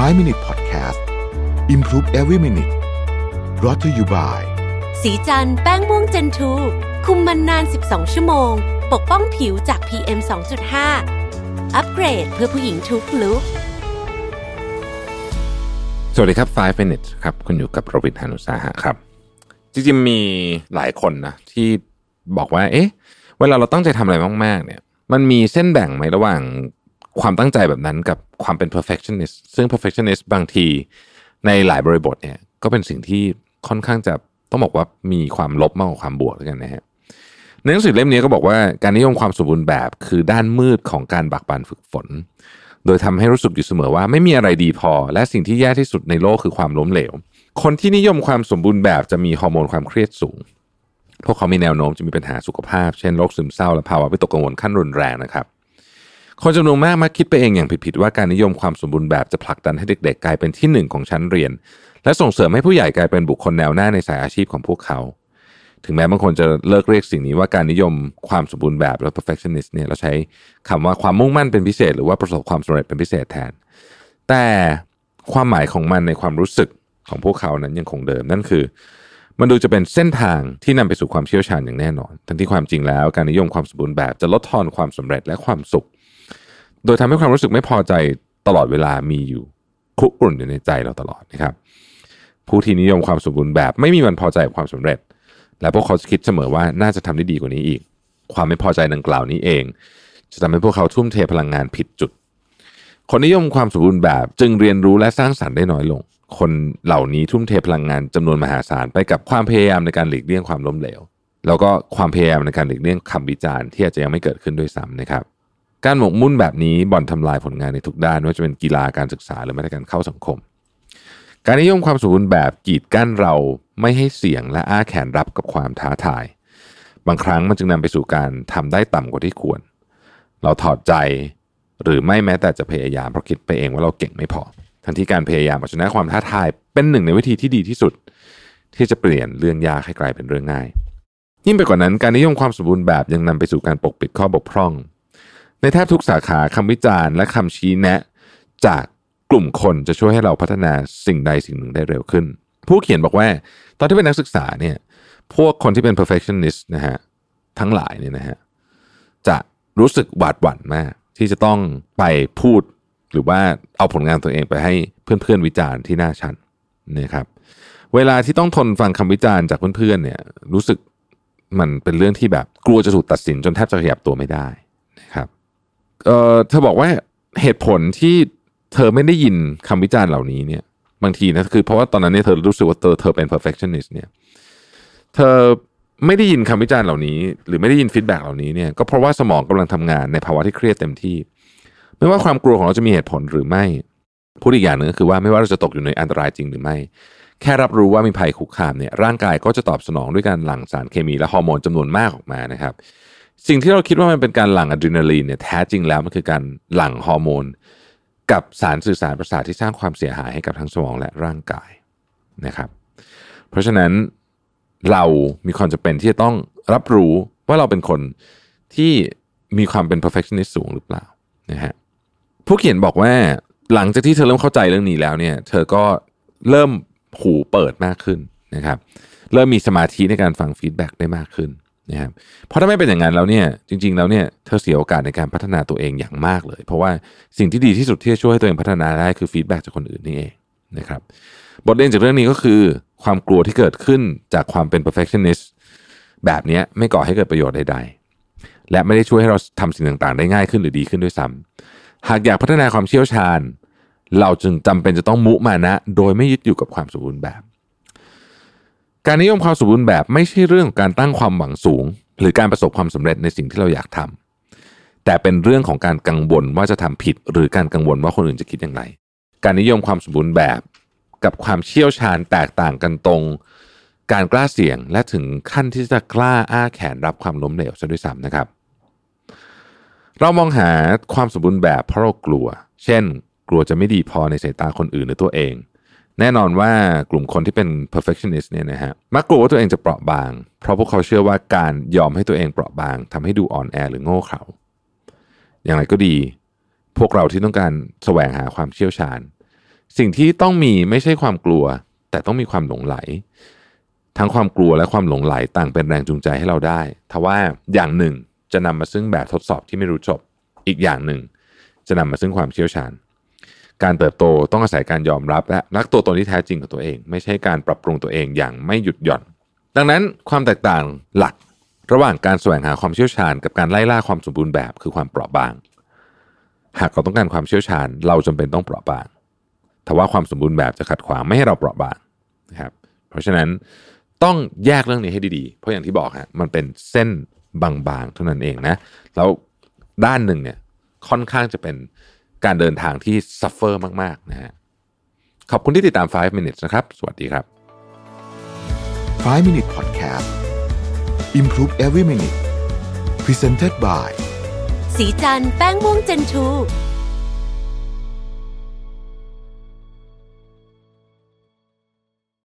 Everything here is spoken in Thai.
5 Minute Podcast Improve Every Minute r o t to you by สีจันแป้งม่วงเจนทูคุมมันนาน 12 ชั่วโมง ปกป้องผิวจาก PM 2.5 อัปเกรดเพื่อผู้หญิงทุกลุกสวัสดีครับ 5 minutes ครับ คุณอยู่กับโรบินฮานุสาหะครับ จริงๆ มีหลายคนนะ ที่บอกว่า เอ๊ะ เวลาเราตั้งใจทำอะไรมาก ๆ เนี่ย มันมีเส้นแบ่งไหมระหว่าง ความตั้งใจแบบนั้นกับความเป็น perfectionist ซึ่ง perfectionist บางทีในหลายบริบทเนี่ยก็เป็นสิ่งที่ค่อนข้างจะต้องบอกว่ามีความลบมากกว่าความบวกแล้วกันนะฮะในหนังสือเล่มนี้ก็บอกว่าการนิยมความสมบูรณ์แบบคือด้านมืดของการบักบันฝึกฝน โดยทำให้รู้สึกอยู่เสมอว่าไม่มีอะไรดีพอ และสิ่งที่แย่ที่สุดในโลกคือความล้มเหลว คนที่นิยมความสมบูรณ์แบบจะมีฮอร์โมนความเครียดสูง พวกเขามีแนวโน้มจะมีปัญหาสุขภาพ เช่นโรคซึมเศร้าและภาวะวิตกกังวลขั้นรุนแรงนะครับ คนจำนวนมากมักคิดไปเองอย่างผิดๆว่าการนิยมความสมบูรณ์แบบจะผลักดันให้เด็กๆ กลายเป็นที่หนึ่งของชั้นเรียน และส่งเสริมให้ผู้ใหญ่กลายเป็นบุคคลแนวหน้าในสายอาชีพของพวกเขา ถึงแม้บางคนจะเลิกเรียกสิ่งนี้ว่าการนิยมความสมบูรณ์แบบหรือ perfectionist เนี่ยเราใช้คำว่าความมุ่งมั่นเป็นพิเศษ หรือว่าประสบความสำเร็จเป็นพิเศษแทน แต่ความหมายของมันในความรู้สึกของพวกเขานั้นยังคงเดิมนั่นคือ มันดูจะเป็นเส้นทางที่นำไปสู่ความเชี่ยวชาญอย่างแน่นอน ทั้งที่ความจริงแล้ว การนิยมความสมบูรณ์แบบจะลดทอนความสำเร็จและความสุข โดยทำให้ความรู้สึกไม่พอใจตลอดเวลามีอยู่คุกรุ่นอยู่ในใจเราตลอดนะครับ ผู้ที่นิยมความสมบูรณ์แบบไม่มีวันพอใจกับความสำเร็จ และพวกเขาคิดเสมอว่าน่าจะทำได้ดีกว่านี้อีก ความไม่พอใจดังกล่าวนี้เอง จะทำให้พวกเขาทุ่มเทพลังงานผิดจุด คนนิยมความสมบูรณ์แบบจึงเรียนรู้และสร้างสรรค์ได้น้อยลง คนเหล่านี้ทุ่มเทพลังงานจำนวนมหาศาลไปกับความพยายามในการหลีกเลี่ยงความล้มเหลว แล้วก็ความพยายามในการหลีกเลี่ยงคำวิจารณ์ที่อาจจะยังไม่เกิดขึ้นด้วยซ้ำนะครับ การหมกมุ่นแบบนี้บ่อนทำลายผลงานในทุกด้านไม่ว่าจะเป็นกีฬาการศึกษาหรือแม้แต่การเข้าสังคม การนิยมความสมบูรณ์แบบกีดกั้นเราไม่ให้เสี่ยงและอ้าแขนรับกับความท้าทาย บางครั้งมันจึงนำไปสู่การทำได้ต่ำกว่าที่ควร เราถอดใจหรือไม่แม้แต่จะพยายามเพราะคิดไปเองว่าเราเก่งไม่พอ ทั้งที่การพยายามเอาชนะความท้าทาย เป็นหนึ่งในวิธีที่ดีที่สุด ที่จะเปลี่ยนเรื่องยากให้กลายเป็นเรื่องง่าย ยิ่งไปกว่านั้นการนิยมความสมบูรณ์แบบยังนำไปสู่การปกปิดข้อบกพร่อง ในแทบทุกสาขาคำวิจารณ์และคำชี้แนะ จากกลุ่มคนจะช่วยให้เราพัฒนาสิ่งใดสิ่งหนึ่งได้เร็วขึ้น ผู้เขียนบอกว่า ตอนที่เป็นนักศึกษาเนี่ยพวกคนที่เป็น perfectionist นะฮะทั้งหลายเนี่ยนะฮะจะรู้สึกหวาดหวั่นมาก ที่จะต้องไปพูดหรือว่าเอาผลงานตัวเองไปให้เพื่อนๆวิจารณ์ที่หน้าชั้นนะครับเวลาที่ต้องทนฟังคำวิจารณ์จากเพื่อนๆเนี่ยรู้สึกมันเป็นเรื่องที่แบบกลัวจะถูกตัดสินจนแทบจะขยับตัวไม่ได้ เออเธอบอกว่าเหตุผลที่เธอไม่ได้ยินคำวิจารณ์เหล่านี้เนี่ยบางทีนะคือเพราะว่าตอนนั้นเนี่ยเธอรู้สึกว่าเธอเธอเป็น perfectionist เนี่ยเธอไม่ได้ยินคำวิจารณ์เหล่านี้ หรือไม่ได้ยิน feedback เหล่านี้เนี่ยก็เพราะว่าสมองกำลังทำงานในภาวะที่เครียดเต็มที่ ไม่ว่าความกลัวของเราจะมีเหตุผลหรือไม่พูดอีกอย่างหนึ่งก็คือว่าไม่ว่าเราจะตกอยู่ในอันตรายจริงหรือไม่ แค่รับรู้ว่ามีภัยคุกคามเนี่ยร่างกายก็จะตอบสนองด้วยการหลั่งสารเคมีและฮอร์โมนจำนวนมากออกมานะครับ สิ่งที่เราคิดว่ามันเป็นการหลั่งอะดรีนาลีนเนี่ยแท้จริงแล้วมันคือการหลั่งฮอร์โมน กับสารสื่อสารประสาทที่สร้างความเสียหายให้กับทั้งสมองและร่างกายนะครับ เพราะฉะนั้นเรามีความจำเป็นที่จะต้องรับรู้ว่าเราเป็นคนที่มีความเป็น perfectionist สูงหรือเปล่านะฮะผู้เขียนบอกว่าหลังจากที่เธอเริ่มเข้าใจเรื่องนี้แล้วเนี่ย เธอก็เริ่มหูเปิดมากขึ้นนะครับ เริ่มมีสมาธิในการฟัง feedback ได้มากขึ้น นะครับเพราะถ้าไม่เป็นอย่างนั้นแล้วเนี่ยจริง ๆ แล้วเนี่ยเธอเสียโอกาสในการพัฒนาตัวเองอย่างมากเลย เพราะว่าสิ่งที่ดีที่สุดที่จะช่วยให้ตัวเองพัฒนาได้คือ feedback จากคนอื่นนี่เองนะครับบทเรียนจากเรื่องนี้ก็คือ ความกลัวที่เกิดขึ้นจากความเป็น perfectionist แบบนี้ไม่ก่อให้เกิดประโยชน์ใดๆ และไม่ได้ช่วยให้เราทำสิ่งต่างๆ ได้ง่ายขึ้นหรือดีขึ้นด้วยซ้ำหากอยากพัฒนาความเชี่ยวชาญ เราจึงจำเป็นจะต้องมุมานะ โดยไม่ยึดอยู่กับความสมบูรณ์แบบ การนิยมความสมบูรณ์แบบไม่ใช่เรื่องของการตั้งความหวังสูง หรือการประสบความสำเร็จในสิ่งที่เราอยากทำแต่เป็นเรื่องของการกังวลว่าจะทำผิด หรือการกังวลว่าคนอื่นจะคิดอย่างไร การนิยมความสมบูรณ์แบบ กับความเชี่ยวชาญแตกต่างกันตรง การกล้าเสี่ยงและถึงขั้นที่จะกล้าอ้าแขนรับความล้มเหลวซะด้วยซ้ำนะครับ เรามองหาความสมบูรณ์แบบเพราะเรากลัว เช่น กลัวจะไม่ดีพอในสายตาคนอื่นหรือตัวเอง แน่นอนว่ากลุ่มคนที่เป็น perfectionist เนี่ยนะฮะมักกลัวว่าตัวเองจะเปราะบาง เพราะพวกเขาเชื่อว่าการยอมให้ตัวเองเปราะบางทำให้ดูอ่อนแอหรือโง่เขลาอย่างไรก็ดี พวกเราที่ต้องการแสวงหาความเชี่ยวชาญ สิ่งที่ต้องมีไม่ใช่ความกลัว แต่ต้องมีความหลงไหล ทั้งความกลัวและความหลงไหลต่างเป็นแรงจูงใจให้เราได้ทว่าอย่างหนึ่งจะนำมาซึ่งแบบทดสอบที่ไม่รู้จบ อีกอย่างหนึ่ง จะนำมาซึ่งความเชี่ยวชาญ การเติบโตต้องอาศัยการยอมรับและรักตัวตนที่แท้จริงของตัวเอง ไม่ใช่การปรับปรุงตัวเองอย่างไม่หยุดหย่อน ดังนั้นความแตกต่างหลักระหว่างการแสวงหาความเชี่ยวชาญ กับการไล่ล่าความสมบูรณ์แบบคือความเปราะบาง หากเราต้องการความเชี่ยวชาญ เราจำเป็นต้องเปราะบางแต่ว่าความสมบูรณ์แบบจะขัดขวางไม่ให้เราเปราะบางนะครับเพราะฉะนั้นต้องแยกเรื่องนี้ให้ดีๆ เพราะอย่างที่บอกฮะมันเป็นเส้นบางๆเท่านั้นเองนะแล้วด้านหนึ่งเนี่ยค่อนข้างจะเป็น การเดินทางที่ซัฟเฟอร์มาก ๆ นะฮะ ขอบคุณที่ติดตาม 5 minutes นะครับ สวัสดีครับ 5 Minute Podcast Improve Every Minute Presented by สีจันแป้งม่วงเจนทู